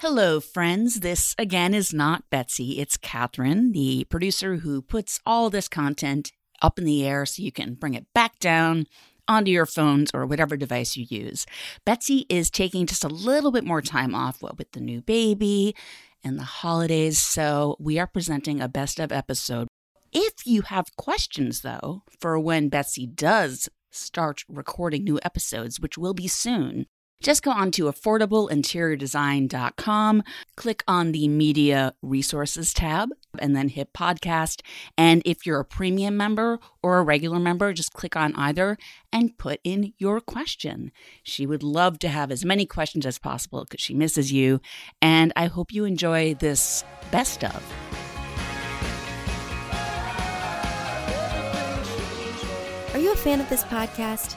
Hello, friends. This again is not Betsy. It's Catherine, the producer who puts all this content up in the air so you can bring it back down onto your phones or whatever device you use. Betsy is taking just a little bit more time off what with the new baby and the holidays, so we are presenting a best of episode. If you have questions though, for when Betsy does start recording new episodes, which will be soon, just go on to affordableinteriordesign.com, click on the media resources tab, and then hit podcast. And if you're a premium member or a regular member, just click on either and put in your question. She would love to have as many questions as possible because she misses you. And I hope you enjoy this best of. Are you a fan of this podcast?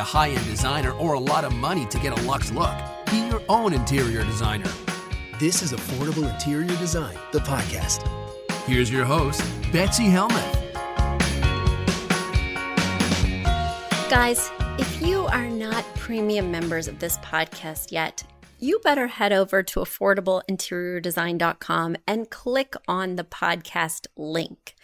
A high end designer or a lot of money to get a luxe look. Be your own interior designer. This is Affordable Interior Design, the podcast. Here's your host, Betsy Helmuth. Guys, if you are not premium members of this podcast yet, you better head over to affordableinteriordesign.com and click on the podcast link.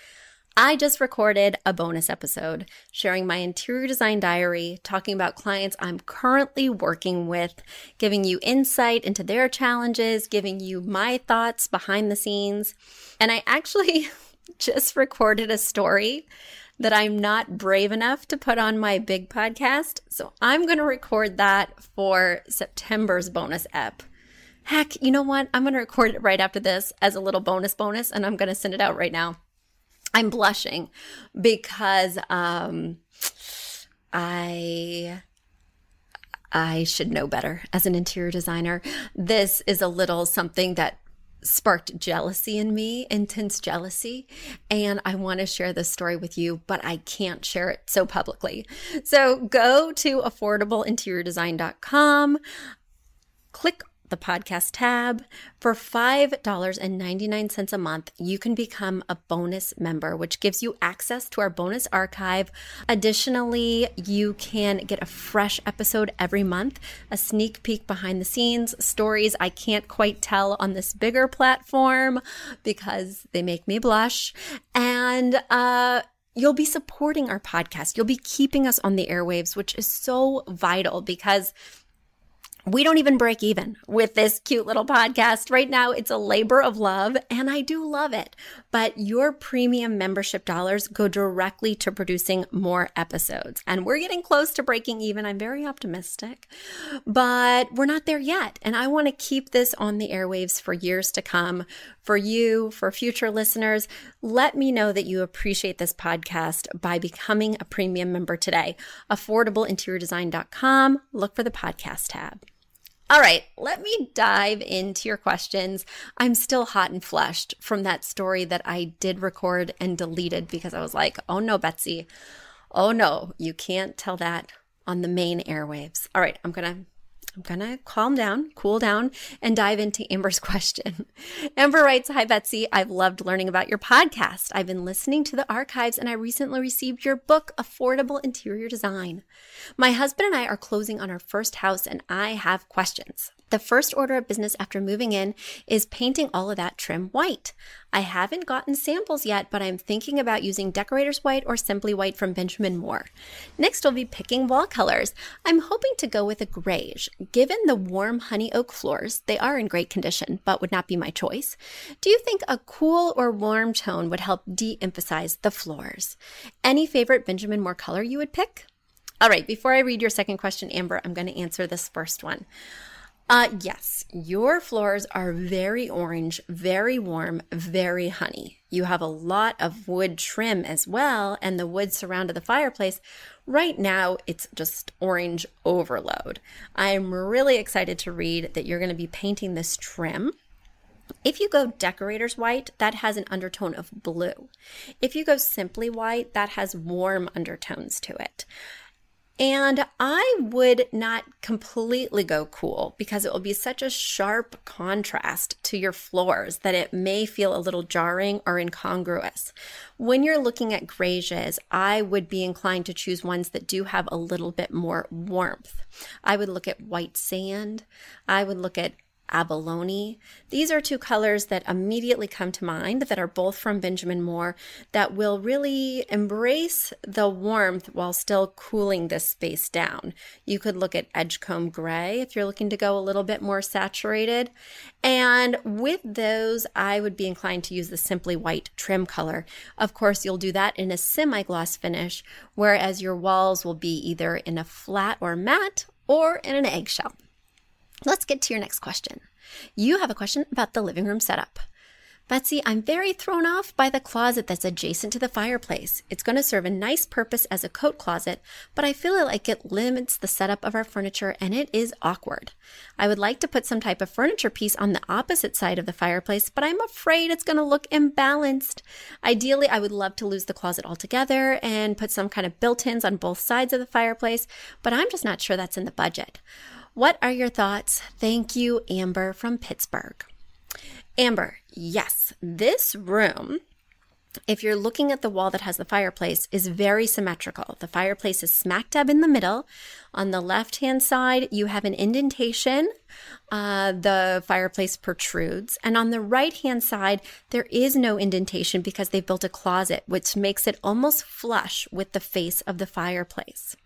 I just recorded a bonus episode sharing my interior design diary, talking about clients I'm currently working with, giving you insight into their challenges, giving you my thoughts behind the scenes. And I actually just recorded a story that I'm not brave enough to put on my big podcast. So I'm going to record that for September's bonus ep. Heck, you know what? I'm going to record it right after this as a little bonus bonus and I'm going to send it out right now. I'm blushing because um, I I should know better as an interior designer. This is a little something that sparked jealousy in me, intense jealousy, and I want to share this story with you, but I can't share it so publicly. So go to affordableinteriordesign.com, click the podcast tab. For $5.99 a month, you can become a bonus member, which gives you access to our bonus archive. Additionally, you can get a fresh episode every month, a sneak peek behind the scenes, stories I can't quite tell on this bigger platform because they make me blush. And, uh, You'll be supporting our podcast. You'll be keeping us on the airwaves, which is so vital because We don't even break even with this cute little podcast. Right now, it's a labor of love, and I do love it. But your premium membership dollars go directly to producing more episodes. And we're getting close to breaking even. I'm very optimistic, but we're not there yet. And I want to keep this on the airwaves for years to come. For you, for future listeners, let me know that you appreciate this podcast by becoming a premium member today. AffordableInteriorDesign.com. Look for the podcast tab. All right, let me dive into your questions. I'm still hot and flushed from that story that I did record and deleted because I was like, oh no, Betsy. Oh no, you can't tell that on the main airwaves. All right, I'm going to I'm going to calm down, cool down, and dive into Amber's question. Amber writes Hi, Betsy. I've loved learning about your podcast. I've been listening to the archives and I recently received your book, Affordable Interior Design. My husband and I are closing on our first house and I have questions. The first order of business after moving in is painting all of that trim white. I haven't gotten samples yet, but I'm thinking about using decorator's white or simply white from Benjamin Moore. Next, we'll be picking wall colors. I'm hoping to go with a grayish. Given the warm honey oak floors, they are in great condition, but would not be my choice. Do you think a cool or warm tone would help de-emphasize the floors? Any favorite Benjamin Moore color you would pick? All right, before I read your second question, Amber, I'm going to answer this first one. Uh, yes, your floors are very orange, very warm, very honey. You have a lot of wood trim as well, and the wood surrounded the fireplace. Right now, it's just orange overload. I'm really excited to read that you're going to be painting this trim. If you go decorator's white, that has an undertone of blue. If you go simply white, that has warm undertones to it. And I would not completely go cool because it will be such a sharp contrast to your floors that it may feel a little jarring or incongruous. When you're looking at greiges, I would be inclined to choose ones that do have a little bit more warmth. I would look at white sand. I would look at abalone. These are two colors that immediately come to mind that are both from Benjamin Moore that will really embrace the warmth while still cooling this space down. You could look at Edgecomb Gray if you're looking to go a little bit more saturated. And with those, I would be inclined to use the Simply White trim color. Of course, you'll do that in a semi-gloss finish, whereas your walls will be either in a flat or matte or in an eggshell. Let's get to your next question. You have a question about the living room setup. Betsy, I'm very thrown off by the closet that's adjacent to the fireplace. It's going to serve a nice purpose as a coat closet, but I feel like it limits the setup of our furniture and it is awkward. I would like to put some type of furniture piece on the opposite side of the fireplace, but I'm afraid it's going to look imbalanced. Ideally, I would love to lose the closet altogether and put some kind of built ins on both sides of the fireplace, but I'm just not sure that's in the budget. What are your thoughts? Thank you, Amber from Pittsburgh. Amber, yes, this room, if you're looking at the wall that has the fireplace, is very symmetrical. The fireplace is smack dab in the middle. On the left hand side, you have an indentation. Uh, the fireplace protrudes. And on the right hand side, there is no indentation because they've built a closet, which makes it almost flush with the face of the fireplace.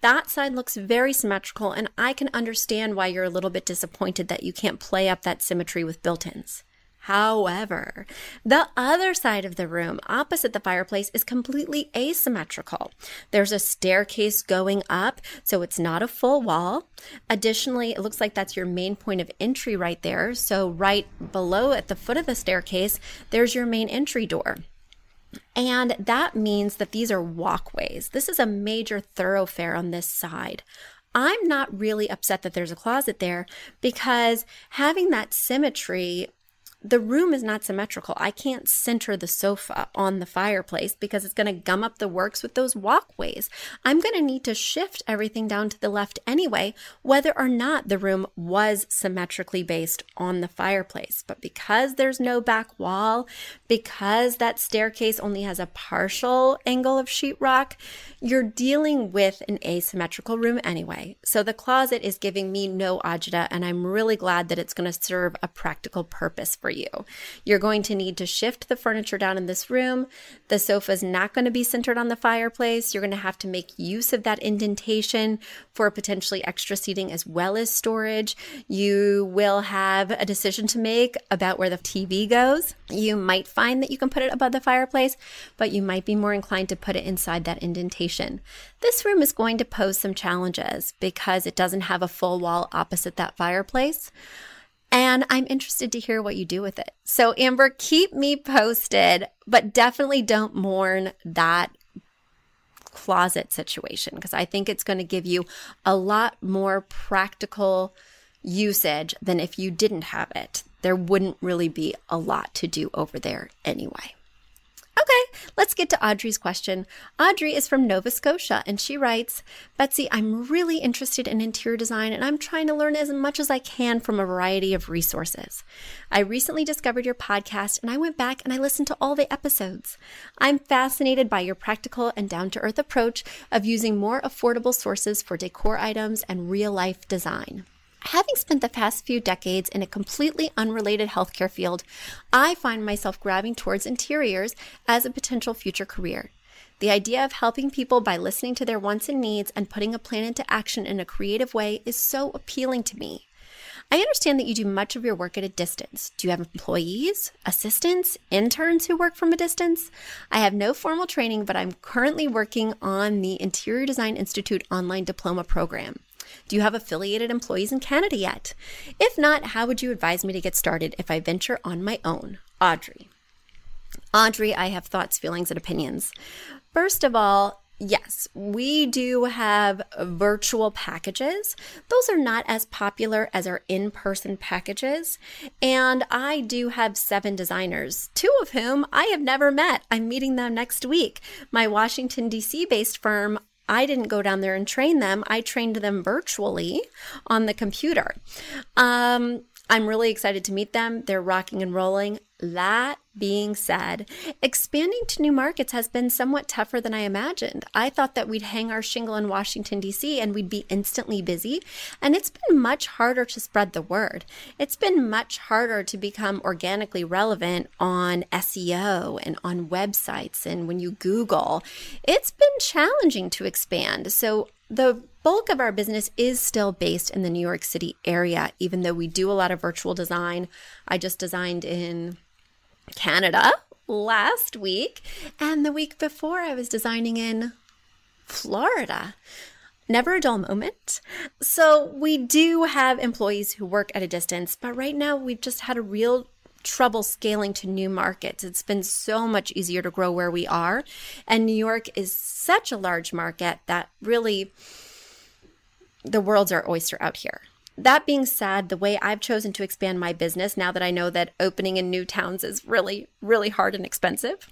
That side looks very symmetrical, and I can understand why you're a little bit disappointed that you can't play up that symmetry with built ins. However, the other side of the room opposite the fireplace is completely asymmetrical. There's a staircase going up, so it's not a full wall. Additionally, it looks like that's your main point of entry right there. So, right below at the foot of the staircase, there's your main entry door. And that means that these are walkways. This is a major thoroughfare on this side. I'm not really upset that there's a closet there because having that symmetry the room is not symmetrical. I can't center the sofa on the fireplace because it's going to gum up the works with those walkways. I'm going to need to shift everything down to the left anyway, whether or not the room was symmetrically based on the fireplace. But because there's no back wall, because that staircase only has a partial angle of sheetrock, you're dealing with an asymmetrical room anyway. So the closet is giving me no agita, and I'm really glad that it's going to serve a practical purpose for you. You're going to need to shift the furniture down in this room. The sofa is not going to be centered on the fireplace. You're going to have to make use of that indentation for potentially extra seating as well as storage. You will have a decision to make about where the TV goes. You might find that you can put it above the fireplace, but you might be more inclined to put it inside that indentation. This room is going to pose some challenges because it doesn't have a full wall opposite that fireplace. And I'm interested to hear what you do with it. So, Amber, keep me posted, but definitely don't mourn that closet situation because I think it's going to give you a lot more practical usage than if you didn't have it. There wouldn't really be a lot to do over there anyway. Okay, let's get to Audrey's question. Audrey is from Nova Scotia and she writes Betsy, I'm really interested in interior design and I'm trying to learn as much as I can from a variety of resources. I recently discovered your podcast and I went back and I listened to all the episodes. I'm fascinated by your practical and down to earth approach of using more affordable sources for decor items and real life design. Having spent the past few decades in a completely unrelated healthcare field, I find myself grabbing towards interiors as a potential future career. The idea of helping people by listening to their wants and needs and putting a plan into action in a creative way is so appealing to me. I understand that you do much of your work at a distance. Do you have employees, assistants, interns who work from a distance? I have no formal training, but I'm currently working on the Interior Design Institute online diploma program. Do you have affiliated employees in Canada yet? If not, how would you advise me to get started if I venture on my own? Audrey. Audrey, I have thoughts, feelings, and opinions. First of all, Yes, we do have virtual packages. Those are not as popular as our in person packages. And I do have seven designers, two of whom I have never met. I'm meeting them next week. My Washington, D.C. based firm I didn't go down there and train them. I trained them virtually on the computer. Um, I'm really excited to meet them. They're rocking and rolling. That being said, expanding to new markets has been somewhat tougher than I imagined. I thought that we'd hang our shingle in Washington, D.C., and we'd be instantly busy. And it's been much harder to spread the word. It's been much harder to become organically relevant on SEO and on websites. And when you Google, it's been challenging to expand. So the bulk of our business is still based in the New York City area, even though we do a lot of virtual design. I just designed in Canada last week, and the week before I was designing in Florida. Never a dull moment. So, we do have employees who work at a distance, but right now we've just had a real trouble scaling to new markets. It's been so much easier to grow where we are. And New York is such a large market that really the world's our oyster out here. That being said, the way I've chosen to expand my business now that I know that opening in new towns is really, really hard and expensive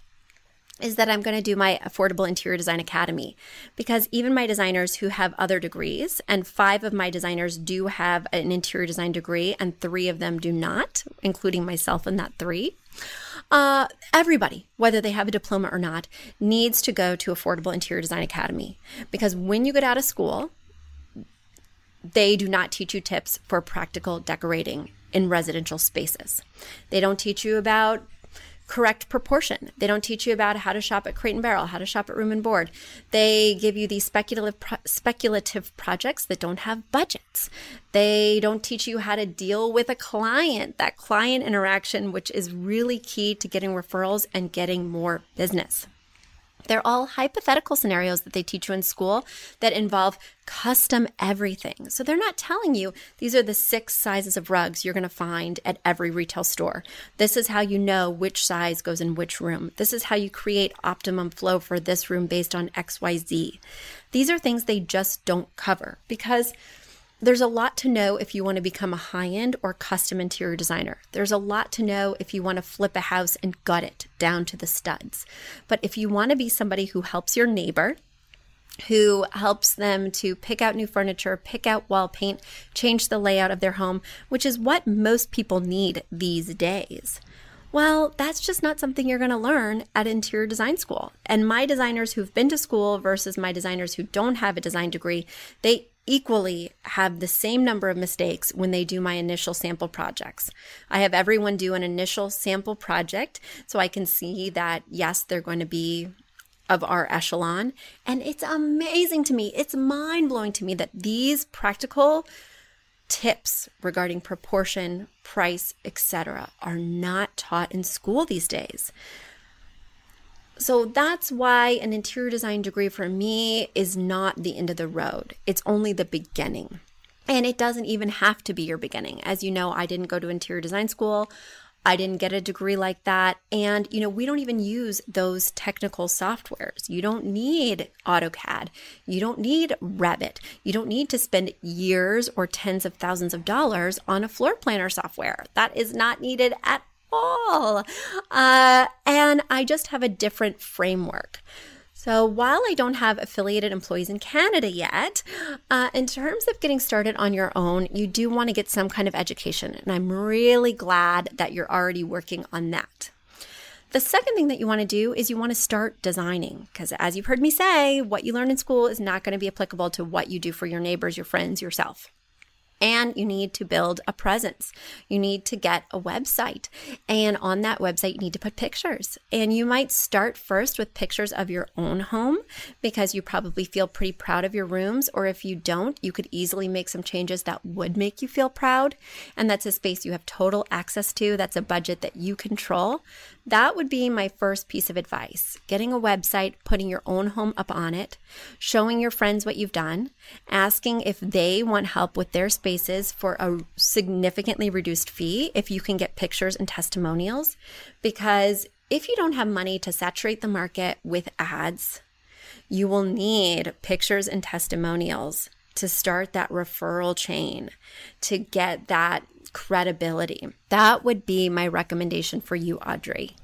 is that I'm going to do my Affordable Interior Design Academy because even my designers who have other degrees, and five of my designers do have an interior design degree, and three of them do not, including myself in that three. Uh, everybody, whether they have a diploma or not, needs to go to Affordable Interior Design Academy because when you get out of school, they do not teach you tips for practical decorating in residential spaces. They don't teach you about correct proportion. They don't teach you about how to shop at Crate and Barrel, how to shop at Room and Board. They give you these speculative pro- speculative projects that don't have budgets. They don't teach you how to deal with a client, that client interaction which is really key to getting referrals and getting more business. They're all hypothetical scenarios that they teach you in school that involve custom everything. So they're not telling you these are the six sizes of rugs you're going to find at every retail store. This is how you know which size goes in which room. This is how you create optimum flow for this room based on XYZ. These are things they just don't cover because there's a lot to know if you want to become a high end or custom interior designer. There's a lot to know if you want to flip a house and gut it down to the studs. But if you want to be somebody who helps your neighbor, who helps them to pick out new furniture, pick out wall paint, change the layout of their home, which is what most people need these days. Well, that's just not something you're going to learn at interior design school. And my designers who've been to school versus my designers who don't have a design degree, they equally have the same number of mistakes when they do my initial sample projects. I have everyone do an initial sample project so I can see that, yes, they're going to be of our echelon. And it's amazing to me, it's mind blowing to me that these practical tips regarding proportion, price, etc. are not taught in school these days. So that's why an interior design degree for me is not the end of the road. It's only the beginning. And it doesn't even have to be your beginning. As you know, I didn't go to interior design school. I didn't get a degree like that. And, you know, we don't even use those technical softwares. You don't need AutoCAD. You don't need Revit. You don't need to spend years or tens of thousands of dollars on a floor planner software. That is not needed at all. Uh, and I just have a different framework. So while I don't have affiliated employees in Canada yet, uh, in terms of getting started on your own, you do want to get some kind of education. And I'm really glad that you're already working on that. The second thing that you want to do is you want to start designing because, as you've heard me say, what you learn in school is not going to be applicable to what you do for your neighbors, your friends, yourself and you need to build a presence. You need to get a website. And on that website, you need to put pictures. And you might start first with pictures of your own home because you probably feel pretty proud of your rooms. Or if you don't, you could easily make some changes that would make you feel proud. And that's a space you have total access to. That's a budget that you control. That would be my first piece of advice getting a website, putting your own home up on it, showing your friends what you've done, asking if they want help with their spaces for a significantly reduced fee if you can get pictures and testimonials. Because if you don't have money to saturate the market with ads, you will need pictures and testimonials to start that referral chain, to get that credibility. That would be my recommendation for you, Audrey.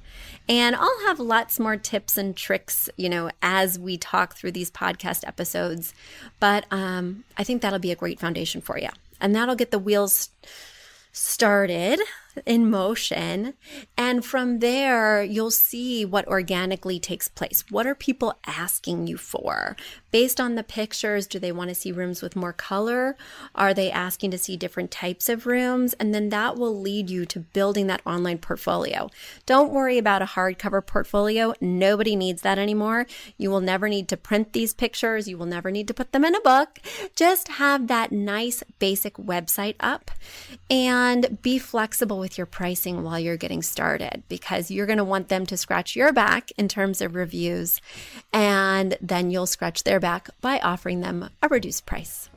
And I'll have lots more tips and tricks, you know, as we talk through these podcast episodes. But um, I think that'll be a great foundation for you. And that'll get the wheels started in motion. And from there, you'll see what organically takes place. What are people asking you for? Based on the pictures, do they want to see rooms with more color? Are they asking to see different types of rooms? And then that will lead you to building that online portfolio. Don't worry about a hardcover portfolio. Nobody needs that anymore. You will never need to print these pictures. You will never need to put them in a book. Just have that nice basic website up and be flexible with your pricing while you're getting started because you're going to want them to scratch your back in terms of reviews and then you'll scratch their back by offering them a reduced price.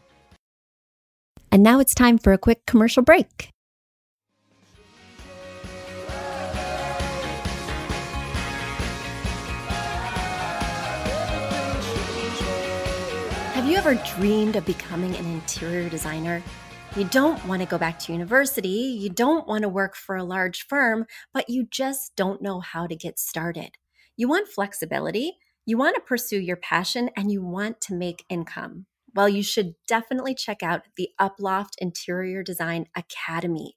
And now it's time for a quick commercial break. Have you ever dreamed of becoming an interior designer? You don't want to go back to university. You don't want to work for a large firm, but you just don't know how to get started. You want flexibility, you want to pursue your passion, and you want to make income. Well, you should definitely check out the Uploft Interior Design Academy.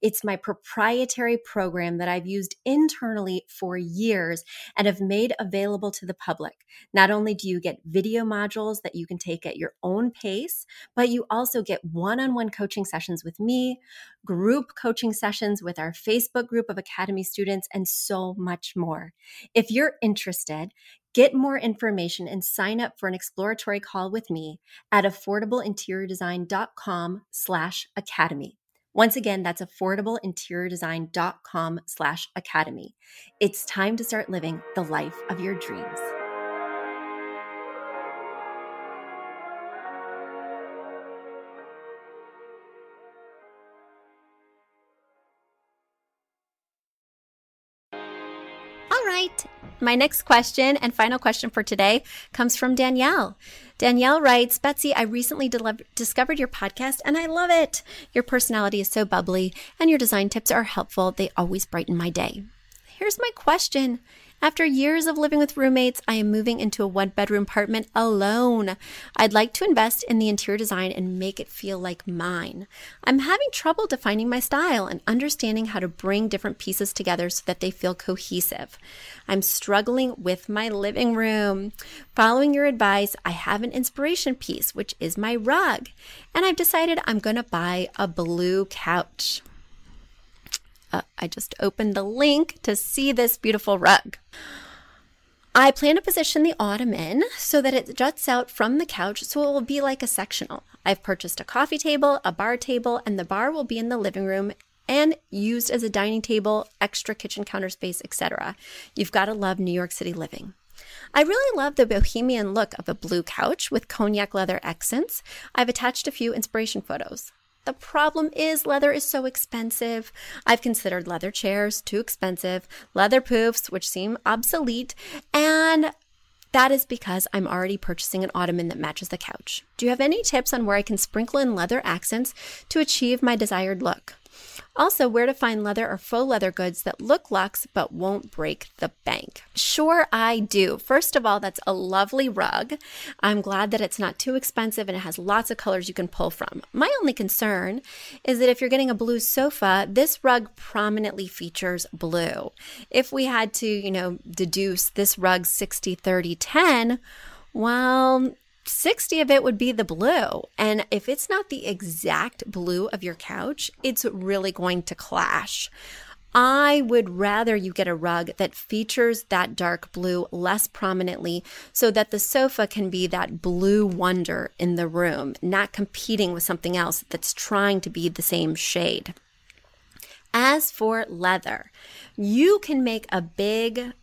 It's my proprietary program that I've used internally for years and have made available to the public. Not only do you get video modules that you can take at your own pace, but you also get one on one coaching sessions with me, group coaching sessions with our Facebook group of Academy students, and so much more. If you're interested, Get more information and sign up for an exploratory call with me at affordableinteriordesign.com slash academy. Once again, that's affordableinteriordesign.com slash academy. It's time to start living the life of your dreams. My next question and final question for today comes from Danielle. Danielle writes Betsy, I recently de- discovered your podcast and I love it. Your personality is so bubbly and your design tips are helpful. They always brighten my day. Here's my question After years of living with roommates, I am moving into a one bedroom apartment alone. I'd like to invest in the interior design and make it feel like mine. I'm having trouble defining my style and understanding how to bring different pieces together so that they feel cohesive. I'm struggling with my living room. Following your advice, I have an inspiration piece, which is my rug, and I've decided I'm going to buy a blue couch. Uh, I just opened the link to see this beautiful rug. I plan to position the ottoman so that it juts out from the couch so it will be like a sectional. I've purchased a coffee table, a bar table, and the bar will be in the living room and used as a dining table, extra kitchen counter space, etc. You've got to love New York City living. I really love the bohemian look of a blue couch with cognac leather accents. I've attached a few inspiration photos. The problem is leather is so expensive. I've considered leather chairs, too expensive, leather poofs, which seem obsolete, and that is because I'm already purchasing an ottoman that matches the couch. Do you have any tips on where I can sprinkle in leather accents to achieve my desired look? Also, where to find leather or faux leather goods that look luxe but won't break the bank. Sure, I do. First of all, that's a lovely rug. I'm glad that it's not too expensive and it has lots of colors you can pull from. My only concern is that if you're getting a blue sofa, this rug prominently features blue. If we had to, you know, deduce this rug 60 30 10, well, 60 of it would be the blue. And if it's not the exact blue of your couch, it's really going to clash. I would rather you get a rug that features that dark blue less prominently so that the sofa can be that blue wonder in the room, not competing with something else that's trying to be the same shade. As for leather, you can make a big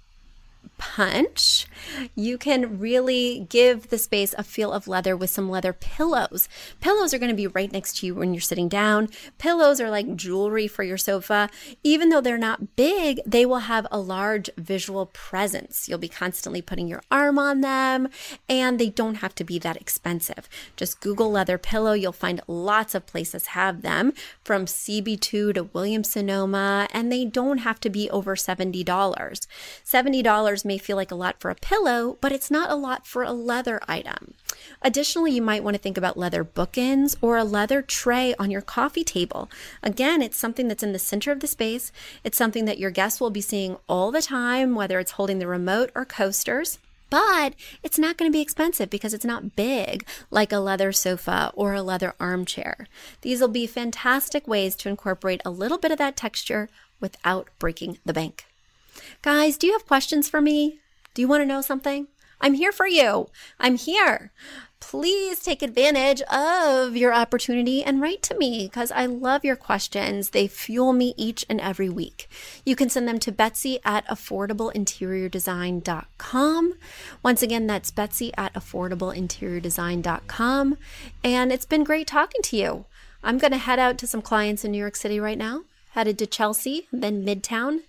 punch, you can really give the space a feel of leather with some leather pillows. Pillows are going to be right next to you when you're sitting down. Pillows are like jewelry for your sofa. Even though they're not big, they will have a large visual presence. You'll be constantly putting your arm on them, and they don't have to be that expensive. Just Google leather pillow. You'll find lots of places have them from CB2 to Williams Sonoma, and they don't have to be over $70. $70 may feel like a lot for a pillow, but it's not a lot for a leather item. Additionally, you might want to think about leather bookends or a leather tray on your coffee table. Again, it's something that's in the center of the space. It's something that your guests will be seeing all the time, whether it's holding the remote or coasters. But it's not going to be expensive because it's not big like a leather sofa or a leather armchair. These will be fantastic ways to incorporate a little bit of that texture without breaking the bank. Guys, do you have questions for me? Do you want to know something? I'm here for you. I'm here. Please take advantage of your opportunity and write to me because I love your questions. They fuel me each and every week. You can send them to Betsy at affordableinteriordesign.com. Once again, that's Betsy at affordableinteriordesign.com. And it's been great talking to you. I'm going to head out to some clients in New York City right now, headed to Chelsea, then Midtown.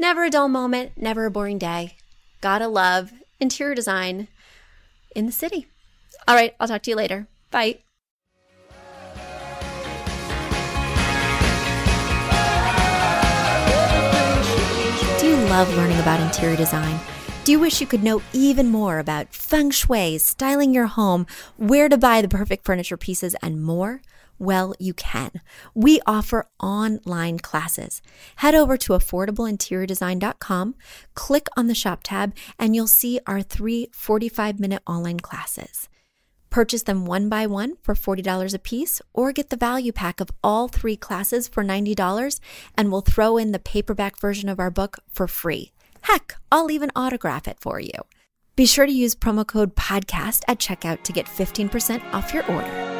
Never a dull moment, never a boring day. Gotta love interior design in the city. All right, I'll talk to you later. Bye. Do you love learning about interior design? Do you wish you could know even more about feng shui, styling your home, where to buy the perfect furniture pieces, and more? Well, you can. We offer online classes. Head over to affordableinteriordesign.com, click on the shop tab, and you'll see our three 45 minute online classes. Purchase them one by one for $40 a piece, or get the value pack of all three classes for $90, and we'll throw in the paperback version of our book for free. Heck, I'll even autograph it for you. Be sure to use promo code PODCAST at checkout to get 15% off your order.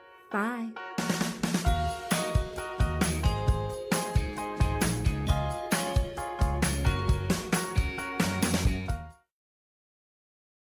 Bye.